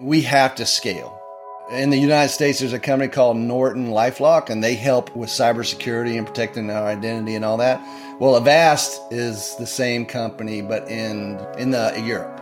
We have to scale. In the United States, there's a company called Norton Lifelock, and they help with cybersecurity and protecting our identity and all that. Well, Avast is the same company, but in in the Europe.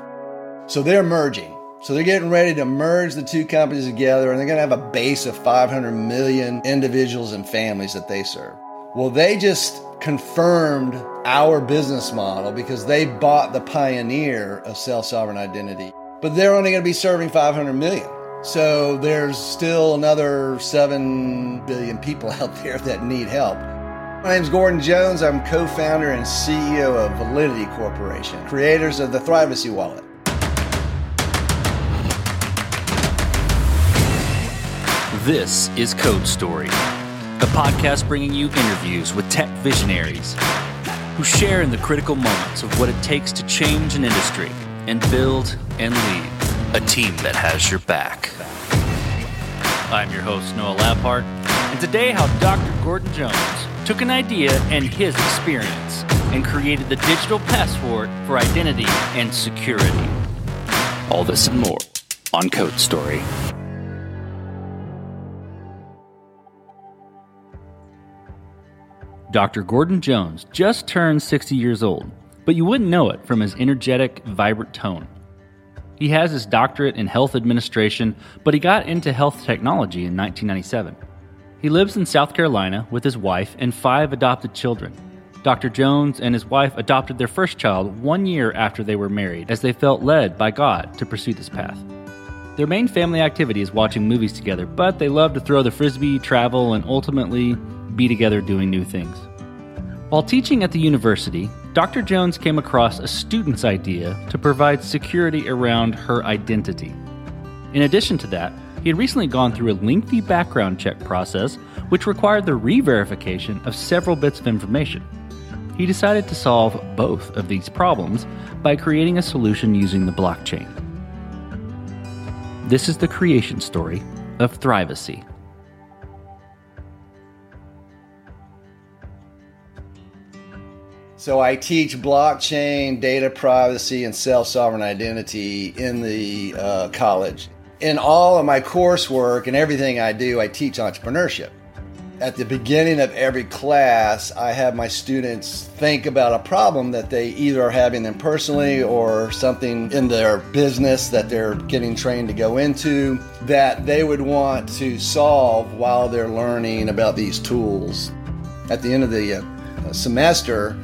So they're merging. So they're getting ready to merge the two companies together, and they're going to have a base of 500 million individuals and families that they serve. Well, they just confirmed our business model because they bought the pioneer of self sovereign identity. But they're only going to be serving 500 million. So there's still another 7 billion people out there that need help. My name is Gordon Jones. I'm co founder and CEO of Validity Corporation, creators of the Thrivacy Wallet. This is Code Story, a podcast bringing you interviews with tech visionaries who share in the critical moments of what it takes to change an industry and build and lead a team that has your back. I'm your host, Noah Labhart, and today how Dr. Gordon Jones took an idea and his experience and created the digital passport for identity and security. All this and more on Code Story. Dr. Gordon Jones just turned 60 years old, but you wouldn't know it from his energetic, vibrant tone. He has his doctorate in health administration, but he got into health technology in 1997. He lives in South Carolina with his wife and five adopted children. Dr. Jones and his wife adopted their first child one year after they were married, as they felt led by God to pursue this path. Their main family activity is watching movies together, but they love to throw the frisbee, travel, and ultimately be together doing new things. While teaching at the university, Dr. Jones came across a student's idea to provide security around her identity. In addition to that, he had recently gone through a lengthy background check process which required the re verification of several bits of information. He decided to solve both of these problems by creating a solution using the blockchain. This is the creation story of Thrivacy. So I teach blockchain, data privacy, and self-sovereign identity in the uh, college. In all of my coursework and everything I do, I teach entrepreneurship. At the beginning of every class, I have my students think about a problem that they either are having them personally or something in their business that they're getting trained to go into that they would want to solve while they're learning about these tools. At the end of the uh, semester,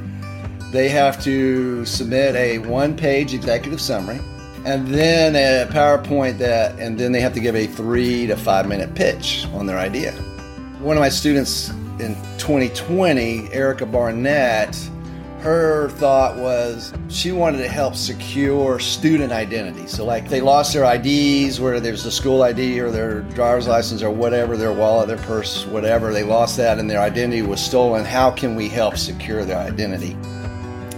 they have to submit a one page executive summary and then a PowerPoint that, and then they have to give a three to five minute pitch on their idea. One of my students in 2020, Erica Barnett, her thought was she wanted to help secure student identity. So, like, they lost their IDs, where there's a school ID or their driver's license or whatever, their wallet, their purse, whatever, they lost that and their identity was stolen. How can we help secure their identity?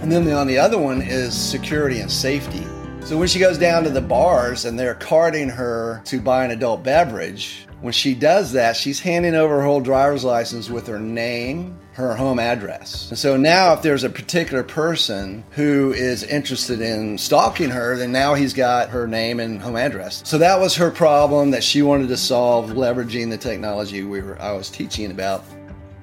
And then on the other one is security and safety. So when she goes down to the bars and they're carding her to buy an adult beverage, when she does that, she's handing over her whole driver's license with her name, her home address. And so now, if there's a particular person who is interested in stalking her, then now he's got her name and home address. So that was her problem that she wanted to solve, leveraging the technology we were I was teaching about.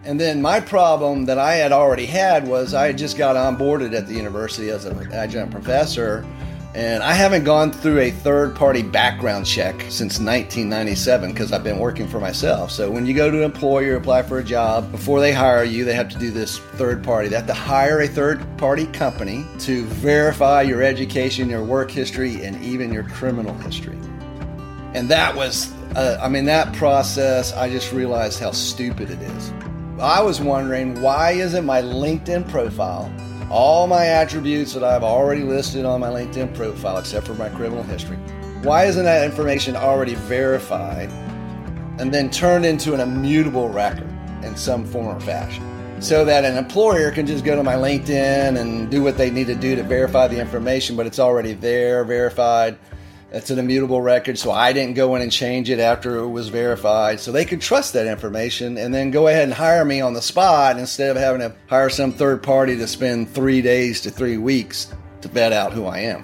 And then my problem that I had already had was I just got onboarded at the university as an adjunct professor, and I haven't gone through a third party background check since 1997 because I've been working for myself. So when you go to an employer, apply for a job, before they hire you, they have to do this third party. They have to hire a third party company to verify your education, your work history, and even your criminal history. And that was, uh, I mean, that process, I just realized how stupid it is. I was wondering why isn't my LinkedIn profile, all my attributes that I've already listed on my LinkedIn profile, except for my criminal history, why isn't that information already verified and then turned into an immutable record in some form or fashion? So that an employer can just go to my LinkedIn and do what they need to do to verify the information, but it's already there, verified it's an immutable record, so I didn't go in and change it after it was verified. So they could trust that information and then go ahead and hire me on the spot instead of having to hire some third party to spend three days to three weeks to vet out who I am.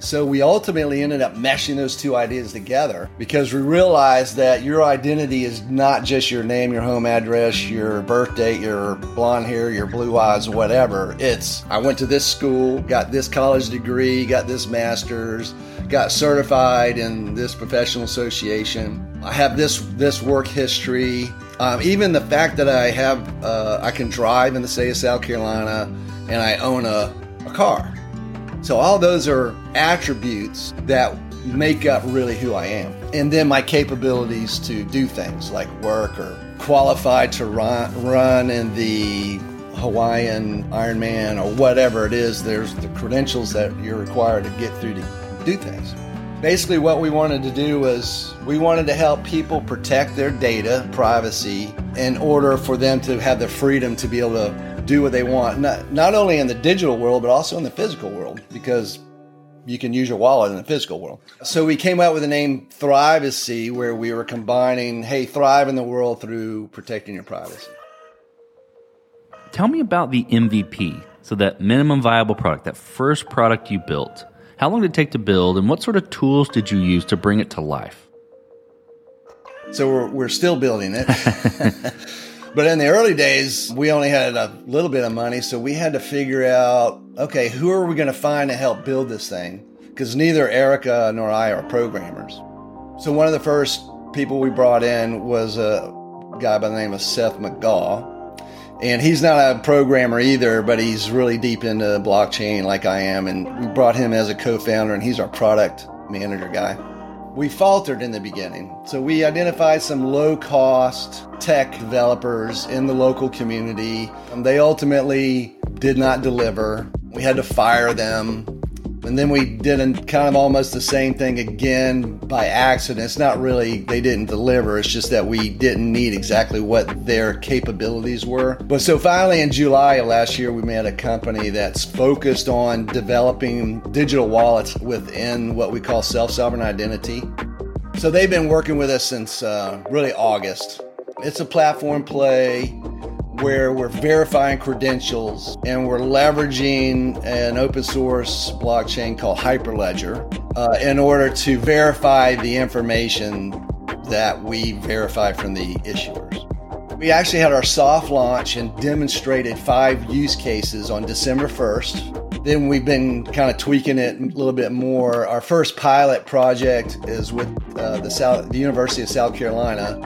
So we ultimately ended up meshing those two ideas together because we realized that your identity is not just your name, your home address, your birth date, your blonde hair, your blue eyes, whatever. It's I went to this school, got this college degree, got this master's, got certified in this professional association. I have this this work history. Um, even the fact that I have uh, I can drive in the state of South Carolina and I own a, a car. So all those are attributes that make up really who I am. And then my capabilities to do things like work or qualified to run, run in the Hawaiian Ironman or whatever it is. There's the credentials that you're required to get through to do things. Basically, what we wanted to do was we wanted to help people protect their data privacy in order for them to have the freedom to be able to do what they want, not, not only in the digital world, but also in the physical world, because you can use your wallet in the physical world. So we came out with the name Thrivacy, where we were combining, hey, thrive in the world through protecting your privacy. Tell me about the MVP. So, that minimum viable product, that first product you built. How long did it take to build, and what sort of tools did you use to bring it to life? So, we're, we're still building it. But in the early days, we only had a little bit of money, so we had to figure out okay, who are we going to find to help build this thing? Because neither Erica nor I are programmers. So one of the first people we brought in was a guy by the name of Seth McGaw. And he's not a programmer either, but he's really deep into blockchain like I am. And we brought him as a co founder, and he's our product manager guy we faltered in the beginning. So we identified some low cost tech developers in the local community. And They ultimately did not deliver. We had to fire them. And then we did a, kind of almost the same thing again by accident. It's not really they didn't deliver, it's just that we didn't need exactly what their capabilities were. But so finally in July of last year, we met a company that's focused on developing digital wallets within what we call self sovereign identity. So they've been working with us since uh, really August. It's a platform play where we're verifying credentials and we're leveraging an open source blockchain called Hyperledger uh, in order to verify the information that we verify from the issuers. We actually had our soft launch and demonstrated five use cases on December 1st. Then we've been kind of tweaking it a little bit more. Our first pilot project is with uh, the, South, the University of South Carolina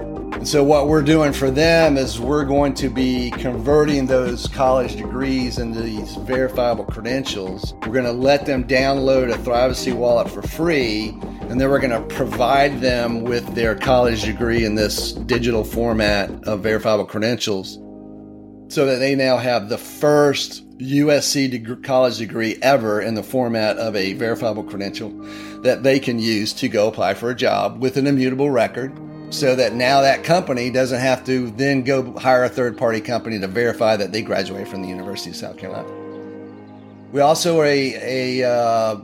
and so, what we're doing for them is we're going to be converting those college degrees into these verifiable credentials. We're going to let them download a Thrivacy wallet for free, and then we're going to provide them with their college degree in this digital format of verifiable credentials so that they now have the first USC college degree ever in the format of a verifiable credential that they can use to go apply for a job with an immutable record so that now that company doesn't have to then go hire a third party company to verify that they graduate from the University of South Carolina. We also are a, a uh,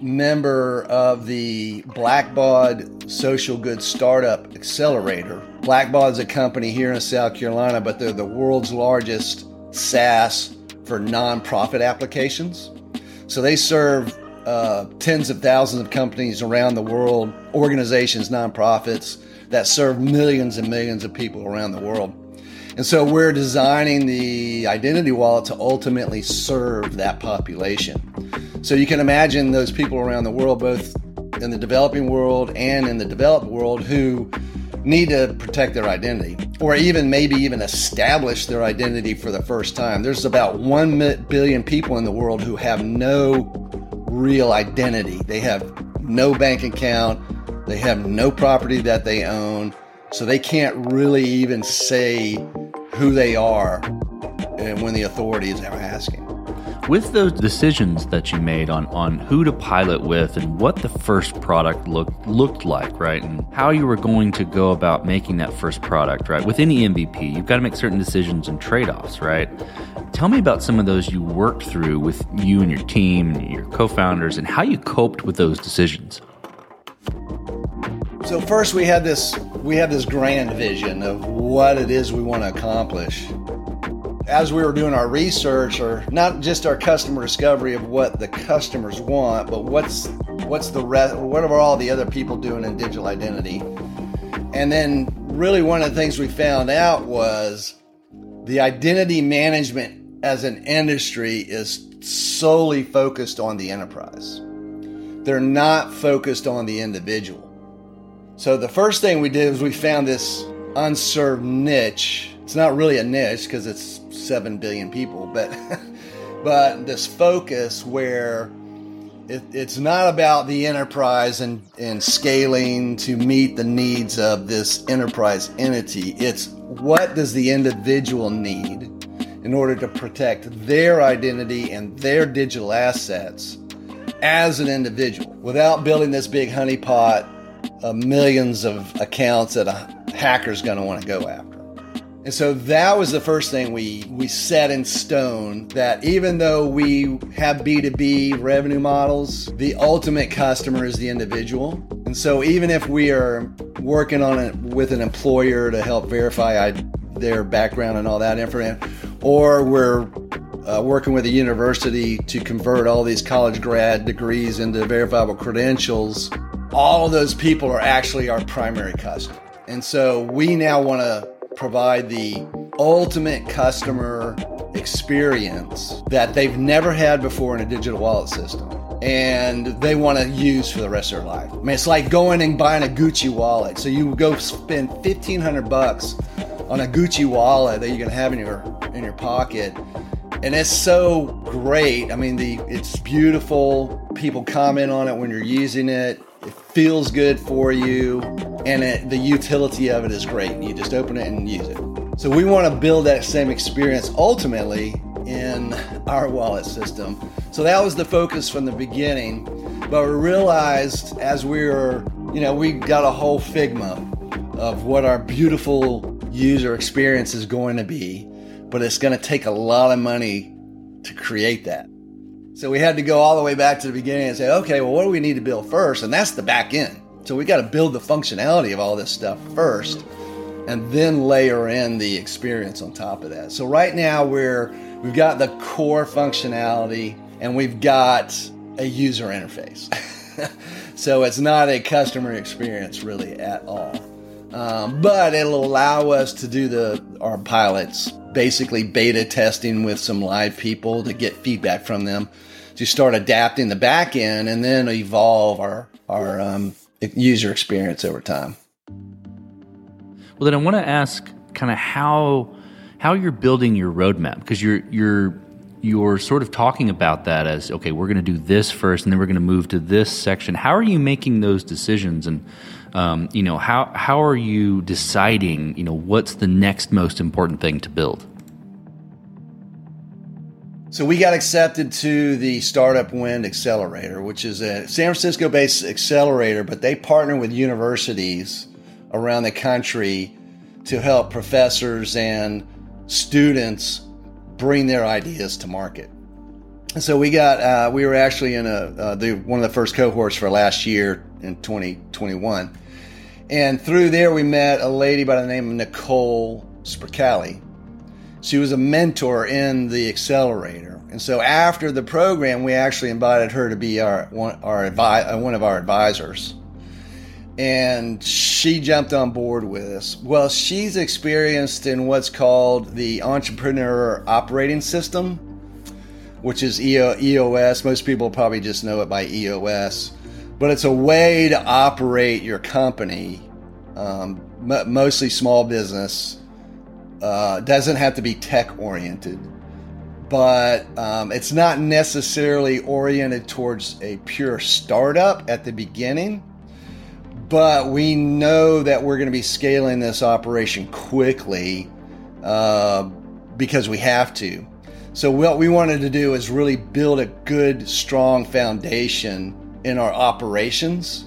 member of the Blackbaud Social Goods Startup Accelerator. Blackbaud is a company here in South Carolina, but they're the world's largest SaaS for nonprofit applications. So they serve uh, tens of thousands of companies around the world, organizations, nonprofits that serve millions and millions of people around the world. And so we're designing the identity wallet to ultimately serve that population. So you can imagine those people around the world, both in the developing world and in the developed world, who need to protect their identity or even maybe even establish their identity for the first time. There's about 1 billion people in the world who have no real identity. They have no bank account, they have no property that they own, so they can't really even say who they are and when the authorities are asking. With those decisions that you made on, on who to pilot with and what the first product looked looked like, right, and how you were going to go about making that first product, right? With any MVP, you've got to make certain decisions and trade offs, right? Tell me about some of those you worked through with you and your team and your co founders and how you coped with those decisions. So first we had this we had this grand vision of what it is we want to accomplish. As we were doing our research or not just our customer discovery of what the customers want, but what's what's the rest? What are all the other people doing in digital identity? And then, really, one of the things we found out was the identity management as an industry is solely focused on the enterprise. They're not focused on the individual. So the first thing we did was we found this unserved niche. It's not really a niche because it's 7 billion people, but but this focus where it, it's not about the enterprise and, and scaling to meet the needs of this enterprise entity. It's what does the individual need in order to protect their identity and their digital assets as an individual without building this big honeypot of millions of accounts that a hacker's going to want to go after. And so that was the first thing we, we set in stone that even though we have B2B revenue models, the ultimate customer is the individual. And so even if we are working on it with an employer to help verify their background and all that information, or we're uh, working with a university to convert all these college grad degrees into verifiable credentials, all of those people are actually our primary customer. And so we now want to provide the ultimate customer experience that they've never had before in a digital wallet system and they want to use for the rest of their life. I mean, it's like going and buying a Gucci wallet. So you go spend 1500 bucks on a Gucci wallet that you're going to have in your in your pocket. And it's so great. I mean, the it's beautiful. People comment on it when you're using it. It feels good for you, and it, the utility of it is great. You just open it and use it. So we want to build that same experience ultimately in our wallet system. So that was the focus from the beginning. But we realized as we were, you know, we got a whole figma of what our beautiful user experience is going to be, but it's going to take a lot of money to create that. So we had to go all the way back to the beginning and say, okay, well, what do we need to build first? And that's the back end. So we got to build the functionality of all this stuff first and then layer in the experience on top of that. So right now we're we've got the core functionality and we've got a user interface. so it's not a customer experience really at all. Um, but it'll allow us to do the our pilots basically beta testing with some live people to get feedback from them to start adapting the back end and then evolve our our um, user experience over time. Well, then I want to ask kind of how how you're building your roadmap because you're you're you're sort of talking about that as okay, we're going to do this first, and then we're going to move to this section. How are you making those decisions, and um, you know how how are you deciding you know what's the next most important thing to build? So we got accepted to the Startup Wind Accelerator, which is a San Francisco-based accelerator, but they partner with universities around the country to help professors and students bring their ideas to market. So we got uh, we were actually in a uh, the one of the first cohorts for last year in 2021, and through there we met a lady by the name of Nicole Spricali. She was a mentor in the accelerator, and so after the program, we actually invited her to be our one our advi- uh, one of our advisors, and she jumped on board with us. Well, she's experienced in what's called the Entrepreneur Operating System, which is EOS. Most people probably just know it by EOS, but it's a way to operate your company, um, m- mostly small business. Uh, doesn't have to be tech oriented, but um, it's not necessarily oriented towards a pure startup at the beginning. But we know that we're going to be scaling this operation quickly uh, because we have to. So what we wanted to do is really build a good, strong foundation in our operations.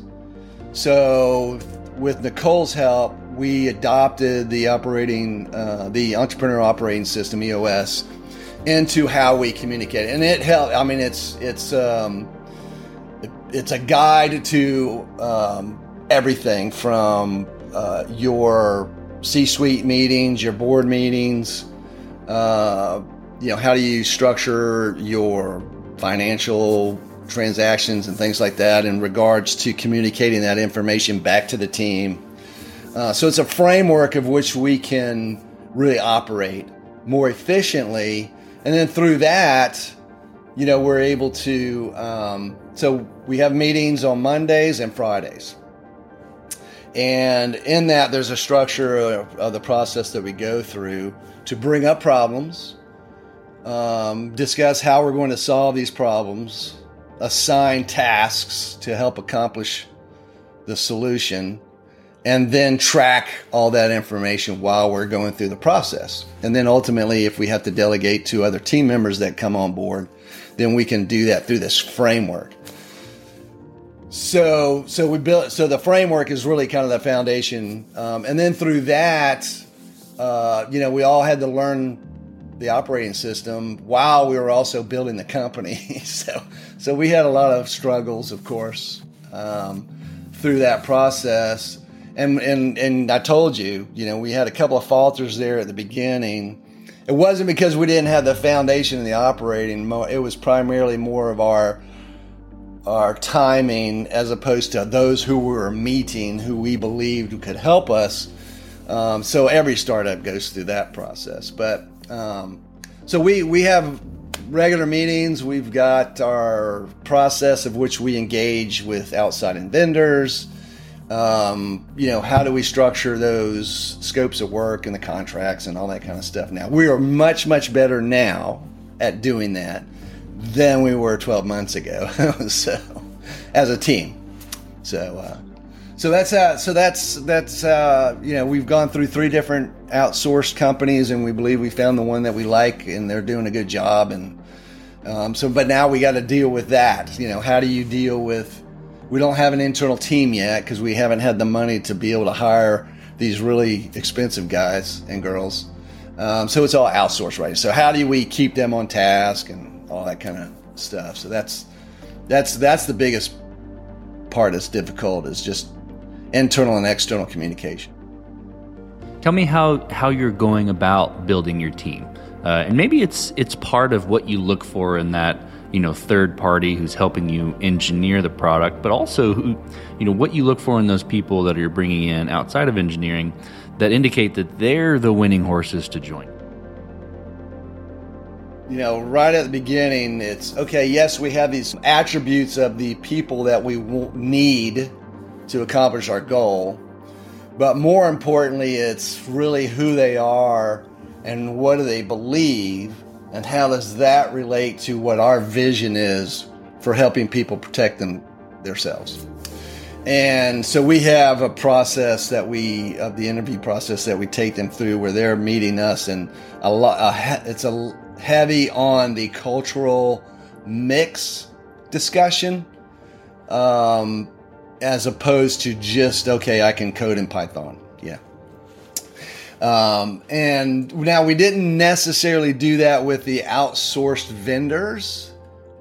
So with Nicole's help, we adopted the operating, uh, the entrepreneur operating system (EOS) into how we communicate, and it helped. I mean, it's it's um, it's a guide to um, everything from uh, your C-suite meetings, your board meetings. Uh, you know, how do you structure your financial transactions and things like that in regards to communicating that information back to the team. Uh, so it's a framework of which we can really operate more efficiently. And then through that, you know, we're able to, um, so we have meetings on Mondays and Fridays. And in that, there's a structure of, of the process that we go through to bring up problems, um, discuss how we're going to solve these problems, assign tasks to help accomplish the solution, and then track all that information while we're going through the process. And then ultimately, if we have to delegate to other team members that come on board, then we can do that through this framework. So, so we built. So the framework is really kind of the foundation, um, and then through that, uh, you know, we all had to learn the operating system while we were also building the company. so, so we had a lot of struggles, of course, um, through that process. And, and, and I told you, you know, we had a couple of falters there at the beginning. It wasn't because we didn't have the foundation in the operating. It was primarily more of our our timing as opposed to those who we were meeting who we believed could help us. Um, so every startup goes through that process. But um, so we we have regular meetings. We've got our process of which we engage with outside vendors. Um, you know, how do we structure those scopes of work and the contracts and all that kind of stuff? Now we are much much better now at doing that than we were 12 months ago. so, as a team, so uh, so that's uh, so that's that's uh, you know we've gone through three different outsourced companies and we believe we found the one that we like and they're doing a good job and um, so but now we got to deal with that. You know, how do you deal with? We don't have an internal team yet because we haven't had the money to be able to hire these really expensive guys and girls. Um, so it's all outsourced, right? So how do we keep them on task and all that kind of stuff. So that's that's that's the biggest part that's difficult is just internal and external communication. Tell me how how you're going about building your team, uh, and maybe it's it's part of what you look for in that you know third party who's helping you engineer the product, but also who you know what you look for in those people that you're bringing in outside of engineering that indicate that they're the winning horses to join you know, right at the beginning, it's okay, yes, we have these attributes of the people that we need to accomplish our goal. But more importantly, it's really who they are and what do they believe and how does that relate to what our vision is for helping people protect them themselves. And so we have a process that we of the interview process that we take them through where they're meeting us and a lot it's a heavy on the cultural mix discussion um, as opposed to just, okay, I can code in Python. Yeah. Um, and now we didn't necessarily do that with the outsourced vendors,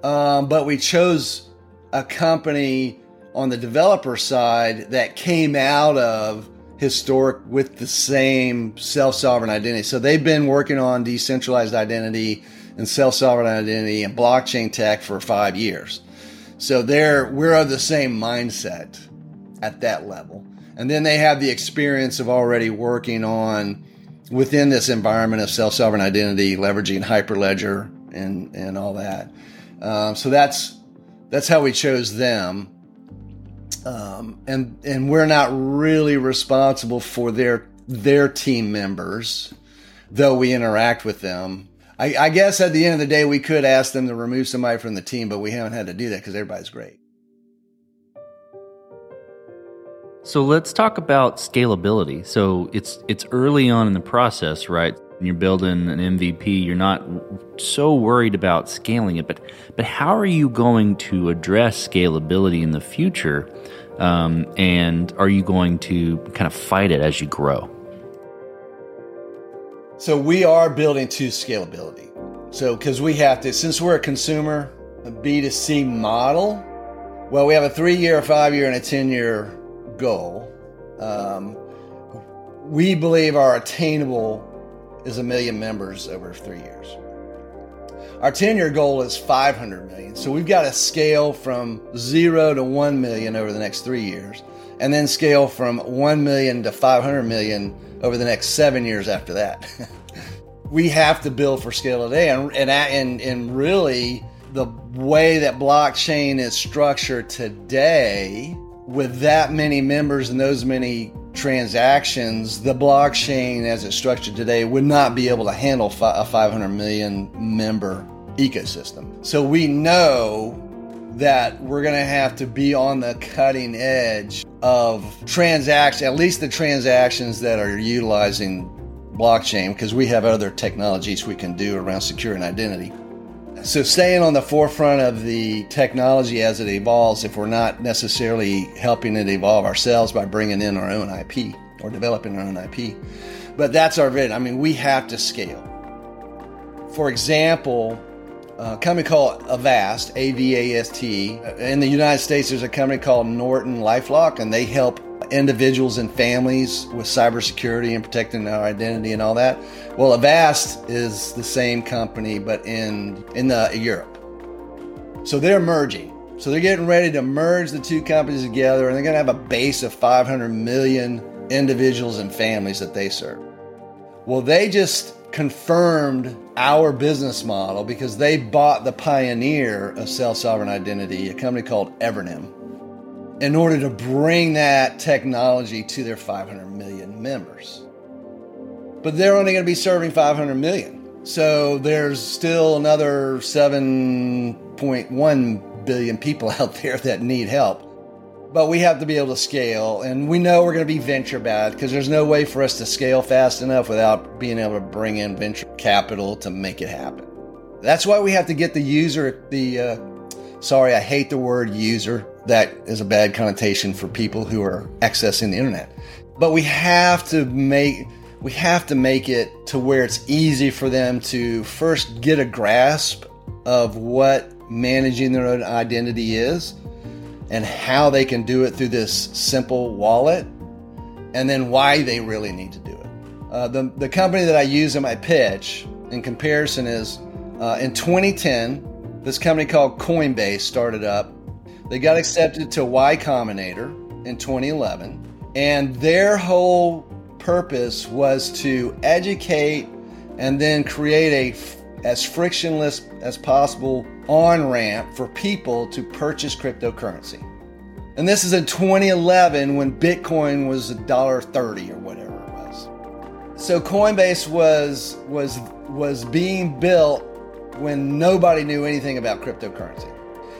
um, but we chose a company on the developer side that came out of historic with the same self-sovereign identity. So they've been working on decentralized identity and self-sovereign identity and blockchain tech for five years. So they're we're of the same mindset at that level. And then they have the experience of already working on within this environment of self-sovereign identity, leveraging Hyperledger and and all that. Um, so that's that's how we chose them um, and and we're not really responsible for their their team members, though we interact with them. I, I guess at the end of the day, we could ask them to remove somebody from the team, but we haven't had to do that because everybody's great. So let's talk about scalability. So it's it's early on in the process, right? When you're building an MVP, you're not so worried about scaling it, but but how are you going to address scalability in the future? Um, and are you going to kind of fight it as you grow? So we are building to scalability. So because we have to, since we're a consumer, a B2C model, well, we have a three year, a five year, and a 10 year goal. Um, we believe our attainable is a million members over three years. Our 10 year goal is 500 million. So we've got to scale from zero to 1 million over the next three years, and then scale from 1 million to 500 million over the next seven years after that. we have to build for scale today. And, and, and, and really, the way that blockchain is structured today, with that many members and those many transactions, the blockchain as it's structured today would not be able to handle a 500 million member ecosystem. So we know that we're going to have to be on the cutting edge of transactions, at least the transactions that are utilizing blockchain, because we have other technologies we can do around secure and identity. So, staying on the forefront of the technology as it evolves, if we're not necessarily helping it evolve ourselves by bringing in our own IP or developing our own IP. But that's our vision. I mean, we have to scale. For example, a company called Avast, A V A S T. In the United States, there's a company called Norton Lifelock, and they help individuals and families with cybersecurity and protecting their identity and all that. Well, Avast is the same company, but in in the Europe. So they're merging. So they're getting ready to merge the two companies together, and they're going to have a base of 500 million individuals and families that they serve. Well, they just confirmed our business model because they bought the pioneer of self sovereign identity, a company called Evernym in order to bring that technology to their 500 million members. But they're only going to be serving 500 million. So there's still another 7.1 billion people out there that need help. But we have to be able to scale, and we know we're going to be venture bad because there's no way for us to scale fast enough without being able to bring in venture capital to make it happen. That's why we have to get the user, the uh, sorry, I hate the word user, that is a bad connotation for people who are accessing the internet. But we have to make we have to make it to where it's easy for them to first get a grasp of what managing their own identity is and how they can do it through this simple wallet and then why they really need to do it. Uh, the, the company that I use in my pitch in comparison is uh, in 2010, this company called Coinbase started up they got accepted to Y Combinator in 2011, and their whole purpose was to educate and then create a as frictionless as possible on ramp for people to purchase cryptocurrency. And this is in 2011 when Bitcoin was $1.30 or whatever it was. So Coinbase was was was being built when nobody knew anything about cryptocurrency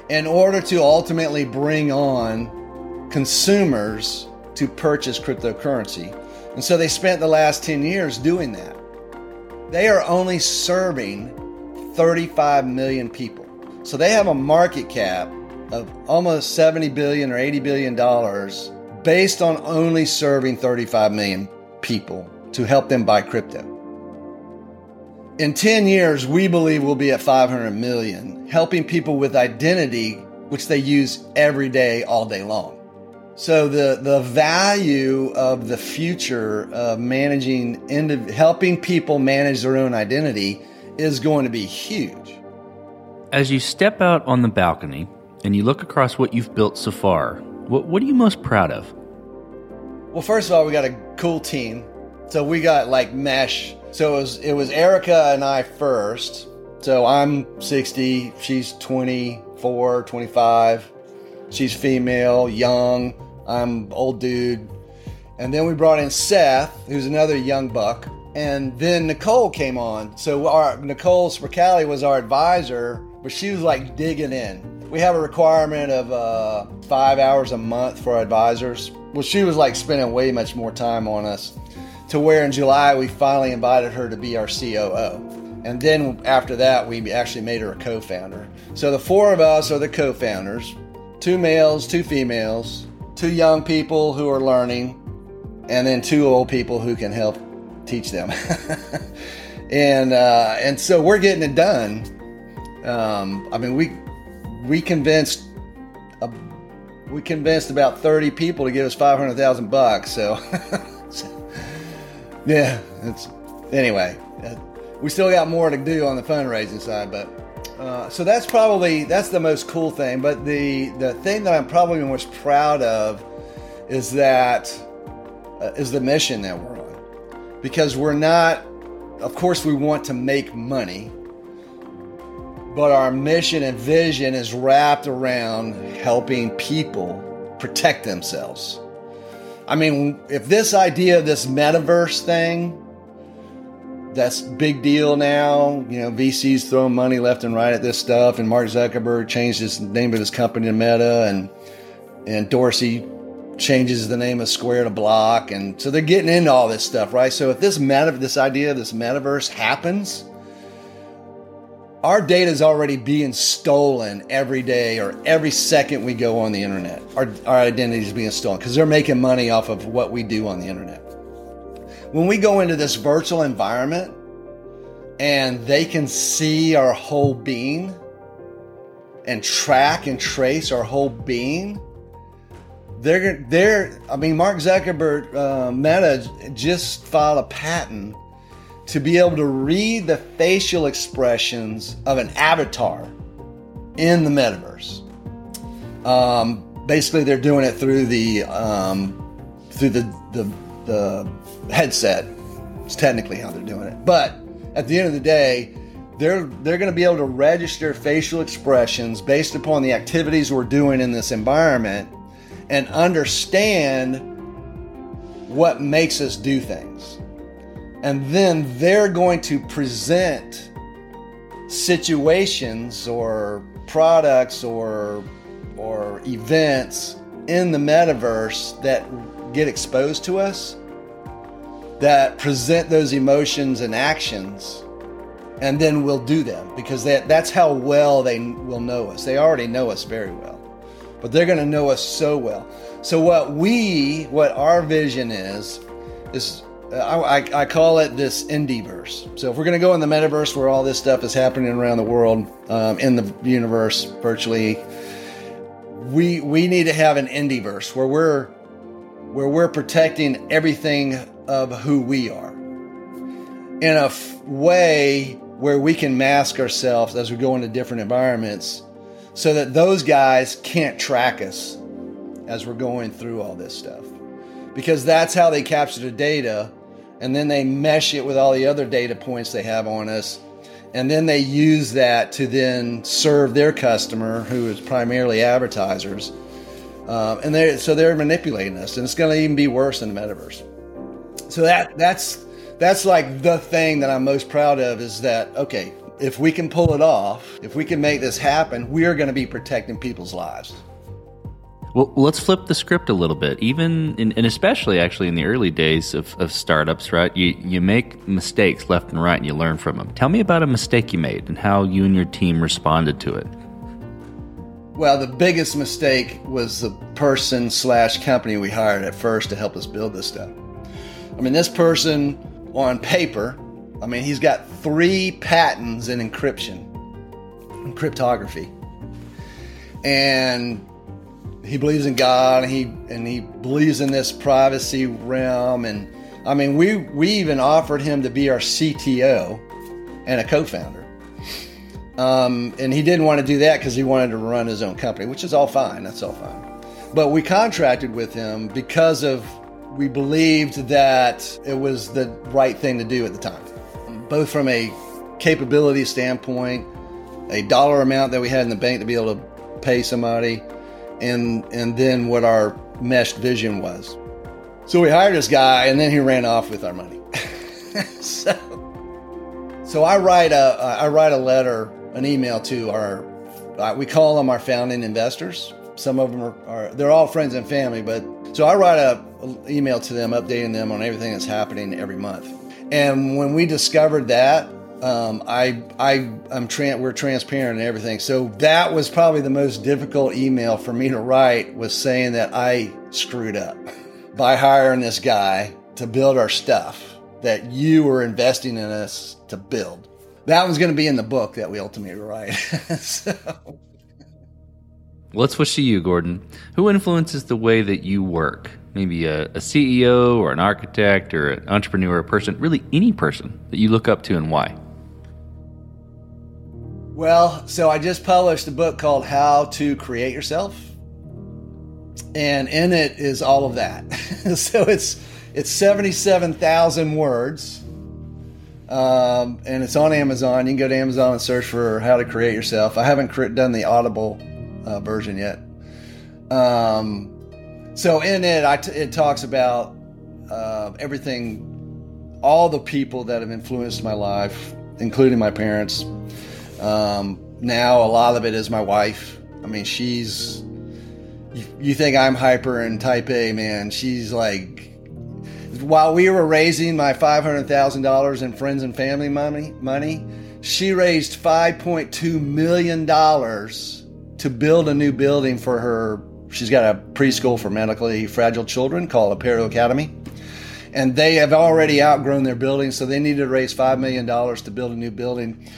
in order to ultimately bring on consumers to purchase cryptocurrency. And so they spent the last 10 years doing that. They are only serving 35 million people. So they have a market cap of almost 70 billion or 80 billion dollars based on only serving 35 million people to help them buy crypto. In 10 years, we believe we'll be at 500 million, helping people with identity, which they use every day, all day long. So the, the value of the future of managing, indiv- helping people manage their own identity is going to be huge. As you step out on the balcony and you look across what you've built so far, what, what are you most proud of? Well, first of all, we got a cool team. So we got like mesh so it was it was Erica and I first. So I'm 60, she's 24, 25. She's female, young. I'm old dude. And then we brought in Seth, who's another young buck. And then Nicole came on. So our Nicole Spracali was our advisor, but she was like digging in. We have a requirement of uh, five hours a month for advisors. Well, she was like spending way much more time on us to where in July we finally invited her to be our COO. And then after that, we actually made her a co founder. So the four of us are the co founders two males, two females, two young people who are learning, and then two old people who can help teach them. and uh, and so we're getting it done. Um, I mean, we we convinced a, we convinced about thirty people to give us five hundred thousand bucks. So Yeah, it's anyway. we still got more to do on the fundraising side, but uh, so that's probably that's the most cool thing. But the the thing that I'm probably most proud of is that uh, is the mission that we're on, because we're not. Of course, we want to make money, but our mission and vision is wrapped around helping people protect themselves. I mean, if this idea this metaverse thing that's big deal now. You know, VCs throwing money left and right at this stuff, and Mark Zuckerberg changed his name of his company to Meta, and and Dorsey changes the name of Square to Block, and so they're getting into all this stuff, right? So if this meta, this idea this metaverse happens, our data is already being stolen every day or every second we go on the internet. Our, our identity is being stolen because they're making money off of what we do on the internet when we go into this virtual environment and they can see our whole being and track and trace our whole being, they're they're. I mean, Mark Zuckerberg, uh, Meta just filed a patent to be able to read the facial expressions of an avatar in the metaverse. Um, basically, they're doing it through the um, through the the the headset. It's technically how they're doing it. But at the end of the day, they're they're going to be able to register facial expressions based upon the activities we're doing in this environment and understand what makes us do things. And then they're going to present situations or products or or events in the metaverse that get exposed to us that present those emotions and actions and then we'll do them because that, that's how well they will know us. They already know us very well but they're going to know us so well. So what we what our vision is is I, I, call it this indieverse. So if we're going to go in the metaverse where all this stuff is happening around the world, um, in the universe virtually, we we need to have an indieverse where we're where we're protecting everything of who we are in a f- way where we can mask ourselves as we go into different environments so that those guys can't track us as we're going through all this stuff. Because that's how they capture the data and then they mesh it with all the other data points they have on us. And then they use that to then serve their customer who is primarily advertisers. Um, and they so they're manipulating us and it's going to even be worse in the metaverse. So that that's that's like the thing that I'm most proud of is that okay, if we can pull it off, if we can make this happen, we are going to be protecting people's lives. Well, let's flip the script a little bit. Even in, and especially actually in the early days of, of startups, right? You you make mistakes left and right, and you learn from them. Tell me about a mistake you made and how you and your team responded to it. Well, the biggest mistake was the person slash company we hired at first to help us build this stuff. I mean, this person on paper, I mean, he's got three patents in encryption and cryptography. And he believes in God and he and he believes in this privacy realm and I mean we we even offered him to be our CTO and a co-founder. Um, and he didn't want to do that because he wanted to run his own company, which is all fine. That's all fine. But we contracted with him because of we believed that it was the right thing to do at the time, both from a capability standpoint, a dollar amount that we had in the bank to be able to pay somebody, and and then what our meshed vision was. So we hired this guy, and then he ran off with our money. so, so I write a I write a letter, an email to our uh, we call them our founding investors. Some of them are, are they're all friends and family, but so I write a, a email to them, updating them on everything that's happening every month. And when we discovered that, um, I, I, I'm tra- we're transparent and everything. So that was probably the most difficult email for me to write was saying that I screwed up by hiring this guy to build our stuff that you were investing in us to build. That one's going to be in the book that we ultimately write. so. Let's switch to you, Gordon. Who influences the way that you work? Maybe a, a, CEO or an architect or an entrepreneur, a person, really any person that you look up to and why? Well, so I just published a book called How to Create Yourself. And in it is all of that. so it's it's 77,000 words. Um, and it's on Amazon. You can go to Amazon and search for How to Create Yourself. I haven't done the Audible uh, version yet. Um, so in it, it talks about uh, everything, all the people that have influenced my life, including my parents. Um, now a lot of it is my wife. I mean, she's. You, you think I'm hyper and type A, man? She's like. While we were raising my five hundred thousand dollars in friends and family money, money, she raised five point two million dollars to build a new building for her. She's got a preschool for medically fragile children called Apero Academy and they have already outgrown their building, so they needed to raise five million dollars to build a new building.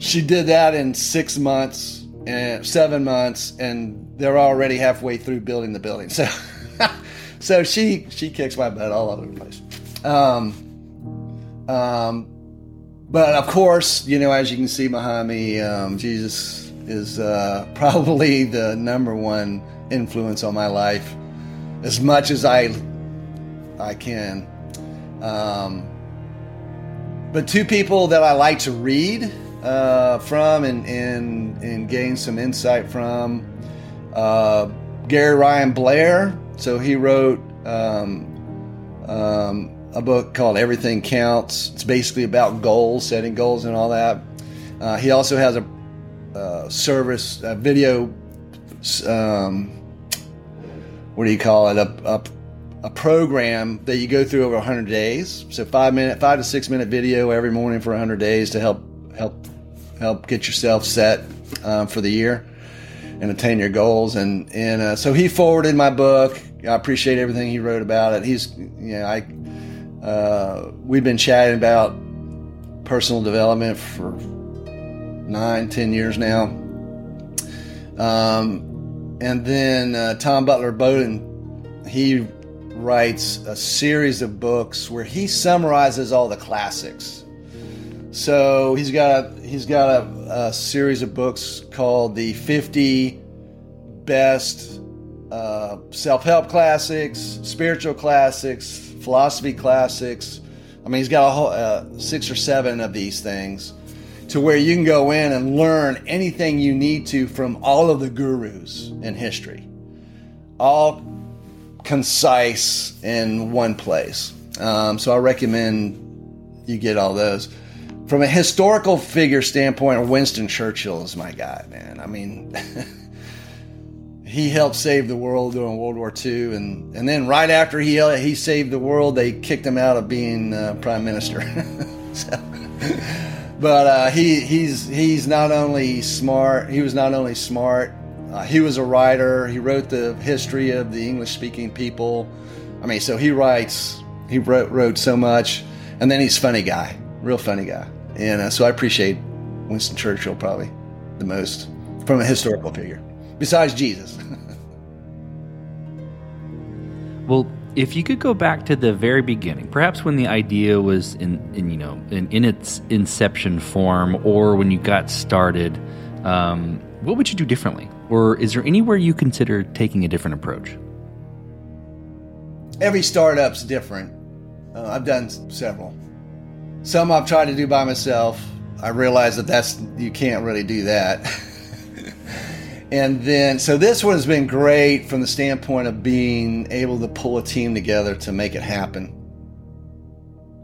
She did that in six months and seven months, and they're already halfway through building the building. So, so she she kicks my butt all over the place. Um, um, but of course, you know, as you can see behind me, um, Jesus is uh, probably the number one influence on my life. As much as I I can. Um, but two people that I like to read uh, from and, and, and gain some insight from. Uh, Gary Ryan Blair. So he wrote um, um, a book called Everything Counts. It's basically about goals, setting goals, and all that. Uh, he also has a uh, service, a video. Um, what do you call it? A, a, a program that you go through over 100 days. So five minute, five to six minute video every morning for 100 days to help help help get yourself set um, for the year and attain your goals. And and uh, so he forwarded my book. I appreciate everything he wrote about it. He's you know I uh, we've been chatting about personal development for nine ten years now. Um, and then uh, Tom Butler Bowdon, he writes a series of books where he summarizes all the classics so he's got a, he's got a, a series of books called the 50 best uh, self-help classics, spiritual classics, philosophy classics. I mean, he's got a whole uh, six or seven of these things to where you can go in and learn anything you need to from all of the gurus in history, all concise in one place. Um, so I recommend you get all those from a historical figure standpoint, Winston Churchill is my guy, man. I mean, he helped save the world during World War II, and, and then right after he he saved the world, they kicked him out of being uh, prime minister. so, but uh, he he's he's not only smart. He was not only smart. Uh, he was a writer. He wrote the history of the English speaking people. I mean, so he writes. He wrote wrote so much, and then he's funny guy, real funny guy. And uh, so I appreciate Winston Churchill probably the most from a historical figure, besides Jesus. well, if you could go back to the very beginning, perhaps when the idea was in, in you know, in, in, its inception form, or when you got started, um, what would you do differently? Or is there anywhere you consider taking a different approach? Every startup's different. Uh, I've done several. Some I've tried to do by myself. I realize that that's you can't really do that. and then so this one has been great from the standpoint of being able to pull a team together to make it happen.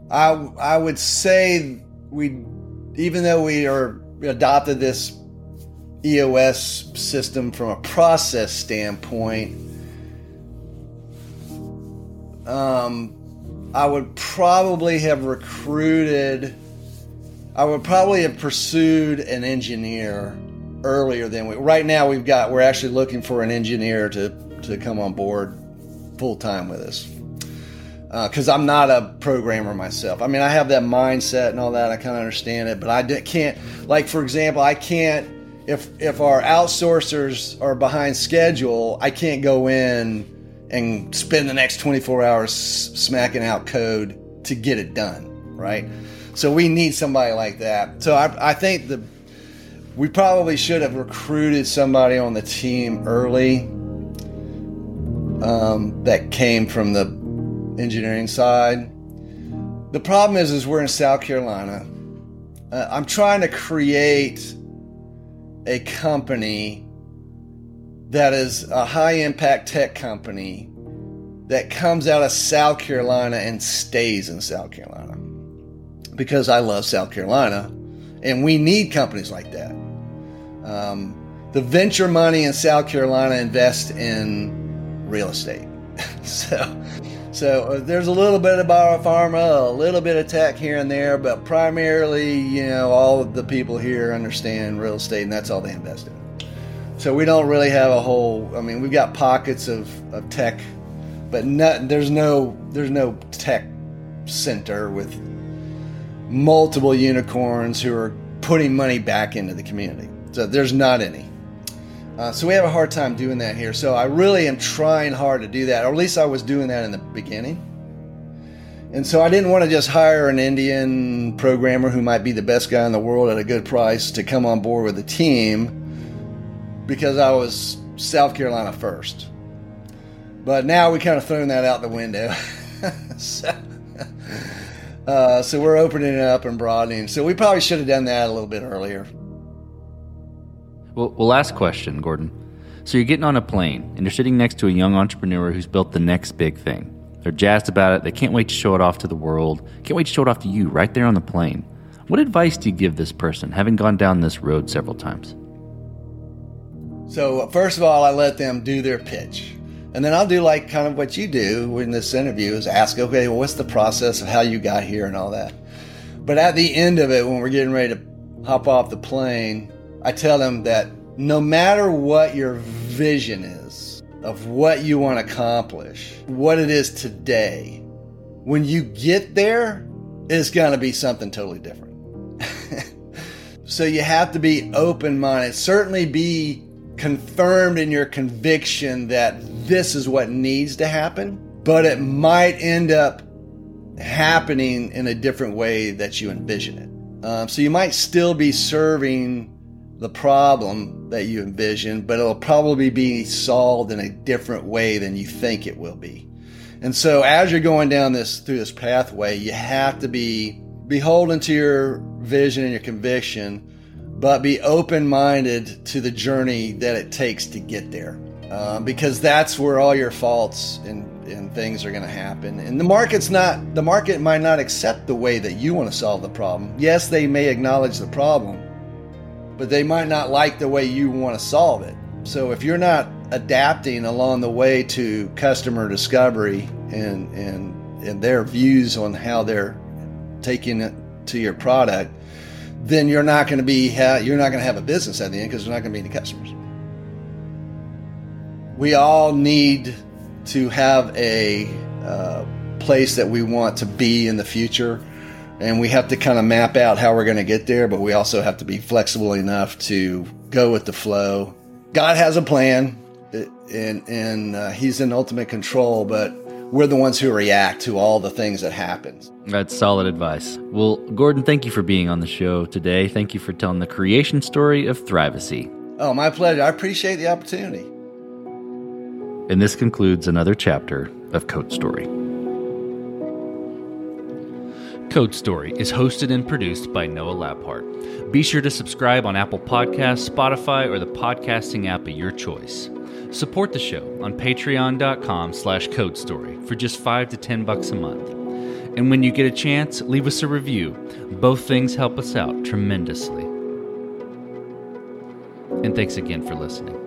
I I would say we even though we are adopted this EOS system from a process standpoint um, I would probably have recruited, I would probably have pursued an engineer earlier than we. Right now, we've got, we're actually looking for an engineer to, to come on board full time with us. Because uh, I'm not a programmer myself. I mean, I have that mindset and all that. I kind of understand it, but I can't. Like for example, I can't. If if our outsourcers are behind schedule, I can't go in and spend the next 24 hours smacking out code to get it done, right? So we need somebody like that. So I, I think the we probably should have recruited somebody on the team early um, that came from the engineering side. The problem is, is we're in South Carolina. Uh, I'm trying to create a company that is a high impact tech company that comes out of South Carolina and stays in South Carolina because I love South Carolina and we need companies like that. Um, the venture money in South Carolina invest in real estate. so, so uh, there's a little bit of biopharma, a little bit of tech here and there, but primarily, you know, all of the people here understand real estate, and that's all they invest in. So we don't really have a whole. I mean, we've got pockets of, of tech, but not, there's no there's no tech center with multiple unicorns who are putting money back into the community. So there's not any. Uh, so we have a hard time doing that here. So I really am trying hard to do that, or at least I was doing that in the beginning. And so I didn't want to just hire an Indian programmer who might be the best guy in the world at a good price to come on board with the team because I was South Carolina first. But now we kind of thrown that out the window. so, uh, so we're opening it up and broadening. So we probably should have done that a little bit earlier. Well, well, last question, Gordon. So you're getting on a plane and you're sitting next to a young entrepreneur who's built the next big thing. They're jazzed about it. They can't wait to show it off to the world. Can't wait to show it off to you right there on the plane. What advice do you give this person, having gone down this road several times? So, first of all, I let them do their pitch. And then I'll do like kind of what you do in this interview is ask, okay, well, what's the process of how you got here and all that. But at the end of it, when we're getting ready to hop off the plane, I tell them that no matter what your vision is of what you want to accomplish, what it is today, when you get there, it's going to be something totally different. so you have to be open minded, certainly be confirmed in your conviction that this is what needs to happen, but it might end up happening in a different way that you envision it. Um, so you might still be serving the problem that you envision, but it'll probably be solved in a different way than you think it will be. And so as you're going down this through this pathway, you have to be beholden to your vision and your conviction but be open minded to the journey that it takes to get there. Uh, because that's where all your faults and, and things are going to happen. And the market's not, the market might not accept the way that you want to solve the problem. Yes, they may acknowledge the problem, but they might not like the way you want to solve it. So if you're not adapting along the way to customer discovery and, and, and their views on how they're taking it to your product, then you're not going to be ha- you're not going to have a business at the end because there's not going to be any customers. We all need to have a uh, place that we want to be in the future, and we have to kind of map out how we're going to get there. But we also have to be flexible enough to go with the flow. God has a plan, and and uh, He's in ultimate control, but we're the ones who react to all the things that happen. That's solid advice. Well, Gordon, thank you for being on the show today. Thank you for telling the creation story of Thrivacy. Oh, my pleasure. I appreciate the opportunity. And this concludes another chapter of Code Story. Code Story is hosted and produced by Noah Labhart. Be sure to subscribe on Apple Podcasts, Spotify, or the podcasting app of your choice. Support the show on patreon.com slash code story for just 5 to 10 bucks a month. And when you get a chance, leave us a review. Both things help us out tremendously. And thanks again for listening.